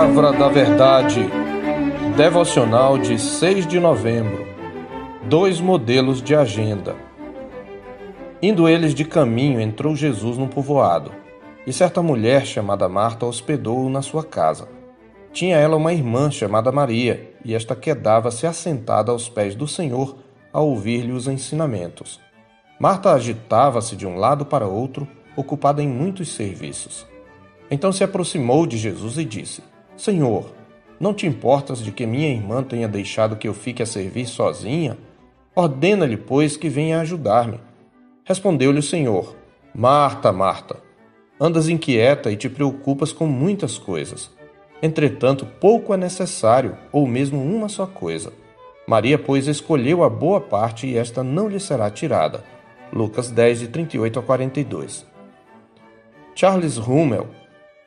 Palavra da Verdade, devocional de 6 de novembro. Dois modelos de agenda. Indo eles de caminho, entrou Jesus num povoado, e certa mulher chamada Marta hospedou-o na sua casa. Tinha ela uma irmã chamada Maria, e esta quedava-se assentada aos pés do Senhor a ouvir-lhe os ensinamentos. Marta agitava-se de um lado para outro, ocupada em muitos serviços. Então se aproximou de Jesus e disse: Senhor, não te importas de que minha irmã tenha deixado que eu fique a servir sozinha? Ordena-lhe, pois, que venha ajudar-me. Respondeu-lhe o Senhor: Marta, Marta, andas inquieta e te preocupas com muitas coisas. Entretanto, pouco é necessário, ou mesmo uma só coisa. Maria, pois, escolheu a boa parte e esta não lhe será tirada. Lucas 10, de 38 a 42. Charles Rummel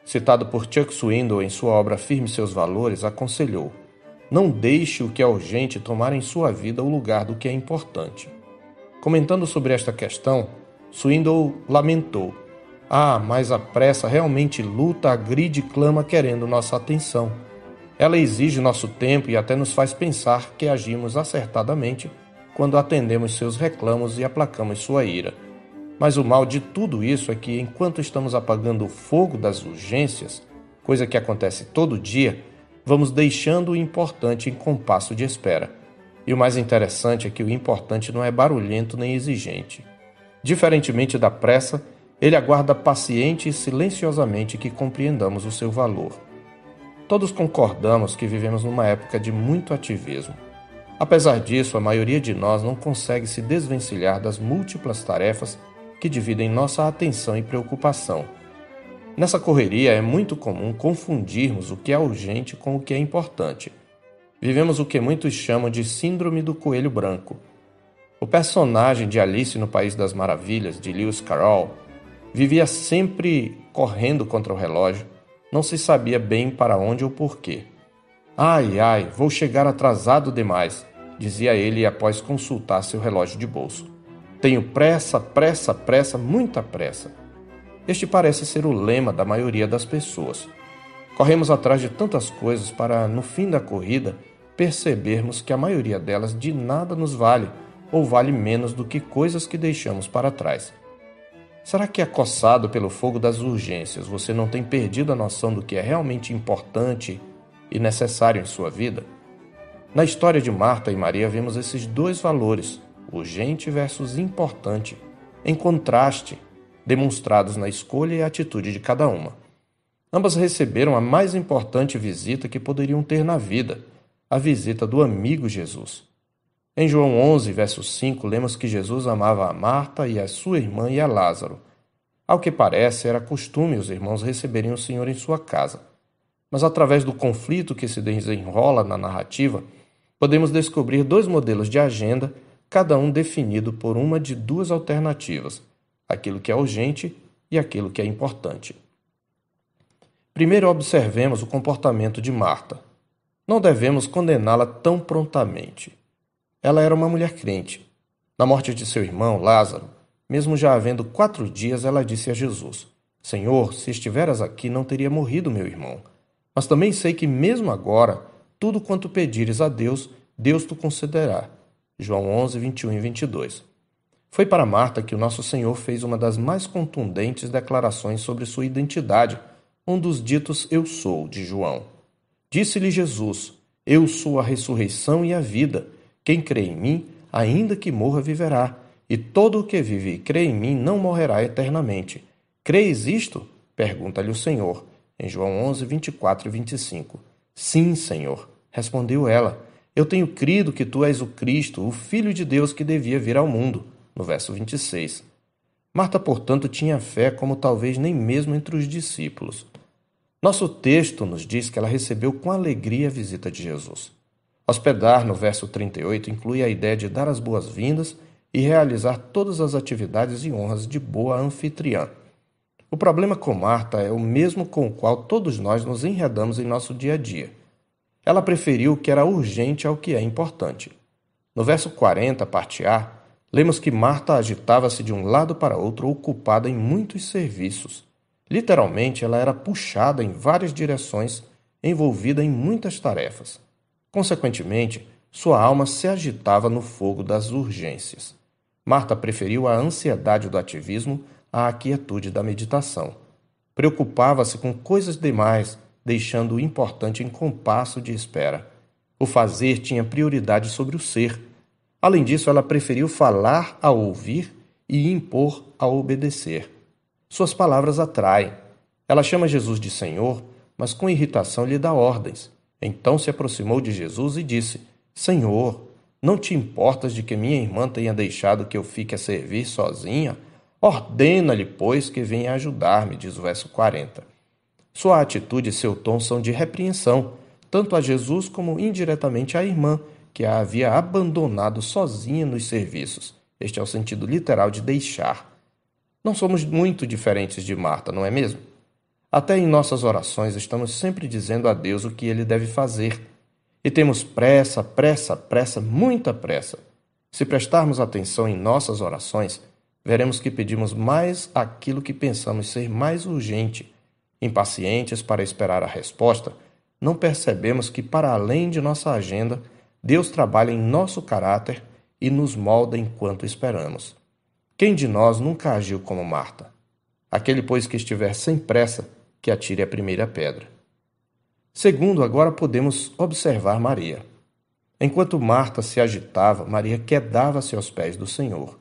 citado por Chuck Swindoll em sua obra Firme Seus Valores, aconselhou: Não deixe o que é urgente tomar em sua vida o lugar do que é importante. Comentando sobre esta questão, Swindoll lamentou: Ah, mas a pressa realmente luta, agride e clama querendo nossa atenção. Ela exige nosso tempo e até nos faz pensar que agimos acertadamente quando atendemos seus reclamos e aplacamos sua ira. Mas o mal de tudo isso é que, enquanto estamos apagando o fogo das urgências, coisa que acontece todo dia, vamos deixando o importante em compasso de espera. E o mais interessante é que o importante não é barulhento nem exigente. Diferentemente da pressa, ele aguarda paciente e silenciosamente que compreendamos o seu valor. Todos concordamos que vivemos numa época de muito ativismo. Apesar disso, a maioria de nós não consegue se desvencilhar das múltiplas tarefas que dividem nossa atenção e preocupação. Nessa correria é muito comum confundirmos o que é urgente com o que é importante. Vivemos o que muitos chamam de Síndrome do Coelho Branco. O personagem de Alice no País das Maravilhas, de Lewis Carroll, vivia sempre correndo contra o relógio, não se sabia bem para onde ou porquê. Ai, ai, vou chegar atrasado demais, dizia ele após consultar seu relógio de bolso. Tenho pressa, pressa, pressa, muita pressa. Este parece ser o lema da maioria das pessoas. Corremos atrás de tantas coisas para, no fim da corrida, percebermos que a maioria delas de nada nos vale ou vale menos do que coisas que deixamos para trás. Será que, acossado pelo fogo das urgências, você não tem perdido a noção do que é realmente importante e necessário em sua vida? Na história de Marta e Maria vemos esses dois valores urgente versus importante, em contraste, demonstrados na escolha e atitude de cada uma. Ambas receberam a mais importante visita que poderiam ter na vida, a visita do amigo Jesus. Em João 11, verso 5, lemos que Jesus amava a Marta e a sua irmã e a Lázaro. Ao que parece, era costume os irmãos receberem o Senhor em sua casa. Mas através do conflito que se desenrola na narrativa, podemos descobrir dois modelos de agenda cada um definido por uma de duas alternativas: aquilo que é urgente e aquilo que é importante. Primeiro, observemos o comportamento de Marta. Não devemos condená-la tão prontamente. Ela era uma mulher crente. Na morte de seu irmão, Lázaro, mesmo já havendo quatro dias, ela disse a Jesus: Senhor, se estiveras aqui, não teria morrido meu irmão. Mas também sei que, mesmo agora, tudo quanto pedires a Deus, Deus te concederá. João 11, 21 e 22. Foi para Marta que o nosso Senhor fez uma das mais contundentes declarações sobre sua identidade, um dos ditos Eu sou de João. Disse-lhe Jesus: Eu sou a ressurreição e a vida. Quem crê em mim, ainda que morra, viverá. E todo o que vive e crê em mim não morrerá eternamente. Creis isto? Pergunta-lhe o Senhor, em João 11, 24 e 25. Sim, Senhor, respondeu ela. Eu tenho crido que tu és o Cristo, o Filho de Deus que devia vir ao mundo. No verso 26. Marta, portanto, tinha fé como talvez nem mesmo entre os discípulos. Nosso texto nos diz que ela recebeu com alegria a visita de Jesus. Hospedar, no verso 38, inclui a ideia de dar as boas-vindas e realizar todas as atividades e honras de boa anfitriã. O problema com Marta é o mesmo com o qual todos nós nos enredamos em nosso dia a dia ela preferiu o que era urgente ao que é importante. No verso 40, parte A, lemos que Marta agitava-se de um lado para outro, ocupada em muitos serviços. Literalmente, ela era puxada em várias direções envolvida em muitas tarefas. Consequentemente, sua alma se agitava no fogo das urgências. Marta preferiu a ansiedade do ativismo à quietude da meditação. Preocupava-se com coisas demais, deixando o importante em compasso de espera. O fazer tinha prioridade sobre o ser. Além disso, ela preferiu falar a ouvir e impor a obedecer. Suas palavras atraem. Ela chama Jesus de Senhor, mas com irritação lhe dá ordens. Então se aproximou de Jesus e disse: Senhor, não te importas de que minha irmã tenha deixado que eu fique a servir sozinha? Ordena-lhe, pois, que venha ajudar-me, diz o verso 40. Sua atitude e seu tom são de repreensão, tanto a Jesus como indiretamente à irmã, que a havia abandonado sozinha nos serviços. Este é o sentido literal de deixar. Não somos muito diferentes de Marta, não é mesmo? Até em nossas orações estamos sempre dizendo a Deus o que ele deve fazer. E temos pressa, pressa, pressa, muita pressa. Se prestarmos atenção em nossas orações, veremos que pedimos mais aquilo que pensamos ser mais urgente. Impacientes para esperar a resposta, não percebemos que, para além de nossa agenda, Deus trabalha em nosso caráter e nos molda enquanto esperamos. Quem de nós nunca agiu como Marta? Aquele, pois, que estiver sem pressa, que atire a primeira pedra. Segundo, agora podemos observar Maria. Enquanto Marta se agitava, Maria quedava-se aos pés do Senhor.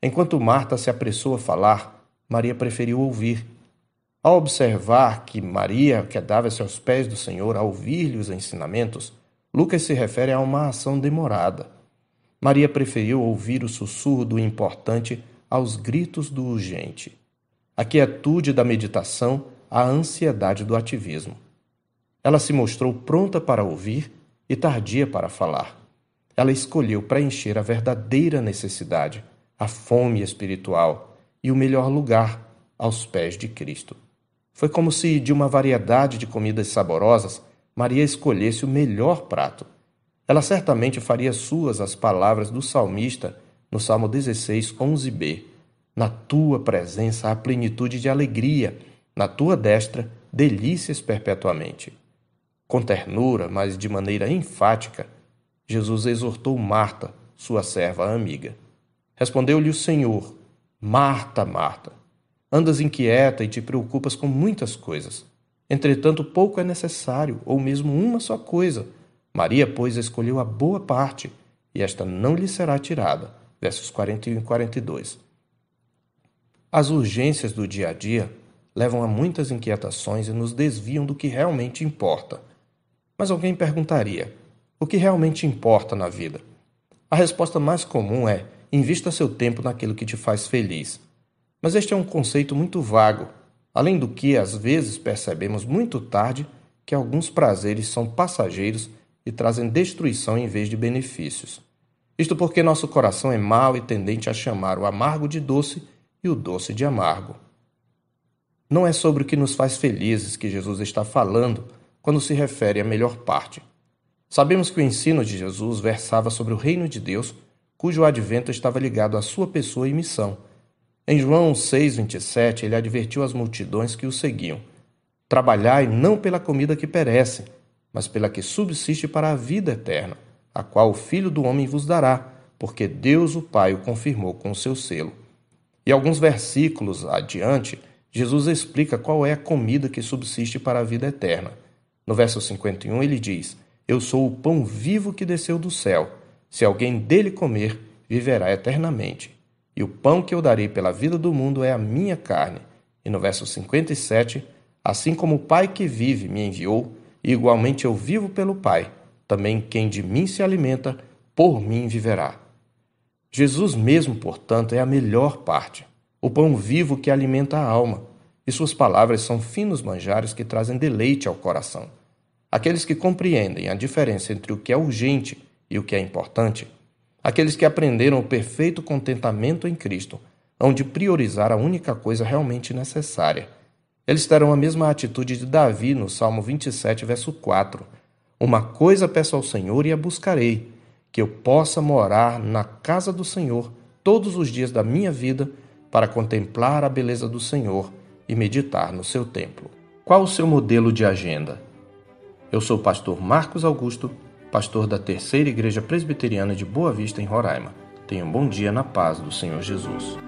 Enquanto Marta se apressou a falar, Maria preferiu ouvir. Ao observar que Maria quedava-se aos pés do Senhor a ouvir-lhe os ensinamentos, Lucas se refere a uma ação demorada. Maria preferiu ouvir o sussurro do importante aos gritos do urgente. A quietude da meditação, a ansiedade do ativismo. Ela se mostrou pronta para ouvir e tardia para falar. Ela escolheu preencher a verdadeira necessidade, a fome espiritual e o melhor lugar aos pés de Cristo. Foi como se, de uma variedade de comidas saborosas, Maria escolhesse o melhor prato. Ela certamente faria suas as palavras do salmista no Salmo 16, 11b. Na tua presença há plenitude de alegria, na tua destra, delícias perpetuamente. Com ternura, mas de maneira enfática, Jesus exortou Marta, sua serva amiga. Respondeu-lhe o Senhor: Marta, Marta, andas inquieta e te preocupas com muitas coisas. Entretanto, pouco é necessário, ou mesmo uma só coisa. Maria, pois, escolheu a boa parte, e esta não lhe será tirada. Versos 41 e 42. As urgências do dia a dia levam a muitas inquietações e nos desviam do que realmente importa. Mas alguém perguntaria: o que realmente importa na vida? A resposta mais comum é: invista seu tempo naquilo que te faz feliz. Mas este é um conceito muito vago, além do que às vezes percebemos muito tarde que alguns prazeres são passageiros e trazem destruição em vez de benefícios. Isto porque nosso coração é mau e tendente a chamar o amargo de doce e o doce de amargo. Não é sobre o que nos faz felizes que Jesus está falando quando se refere à melhor parte. Sabemos que o ensino de Jesus versava sobre o reino de Deus cujo advento estava ligado à sua pessoa e missão. Em João 6,27, ele advertiu as multidões que o seguiam: Trabalhai não pela comida que perece, mas pela que subsiste para a vida eterna, a qual o Filho do Homem vos dará, porque Deus o Pai o confirmou com o seu selo. E alguns versículos adiante, Jesus explica qual é a comida que subsiste para a vida eterna. No verso 51, ele diz: Eu sou o pão vivo que desceu do céu. Se alguém dele comer, viverá eternamente. E o pão que eu darei pela vida do mundo é a minha carne. E no verso 57, assim como o Pai que vive me enviou, igualmente eu vivo pelo Pai, também quem de mim se alimenta, por mim viverá. Jesus mesmo, portanto, é a melhor parte, o pão vivo que alimenta a alma, e suas palavras são finos manjares que trazem deleite ao coração. Aqueles que compreendem a diferença entre o que é urgente e o que é importante, aqueles que aprenderam o perfeito contentamento em Cristo, hão de priorizar a única coisa realmente necessária. Eles terão a mesma atitude de Davi no Salmo 27, verso 4. Uma coisa peço ao Senhor e a buscarei, que eu possa morar na casa do Senhor todos os dias da minha vida para contemplar a beleza do Senhor e meditar no seu templo. Qual o seu modelo de agenda? Eu sou o pastor Marcos Augusto, pastor da Terceira Igreja Presbiteriana de Boa Vista, em Roraima. Tenha um bom dia na paz do Senhor Jesus.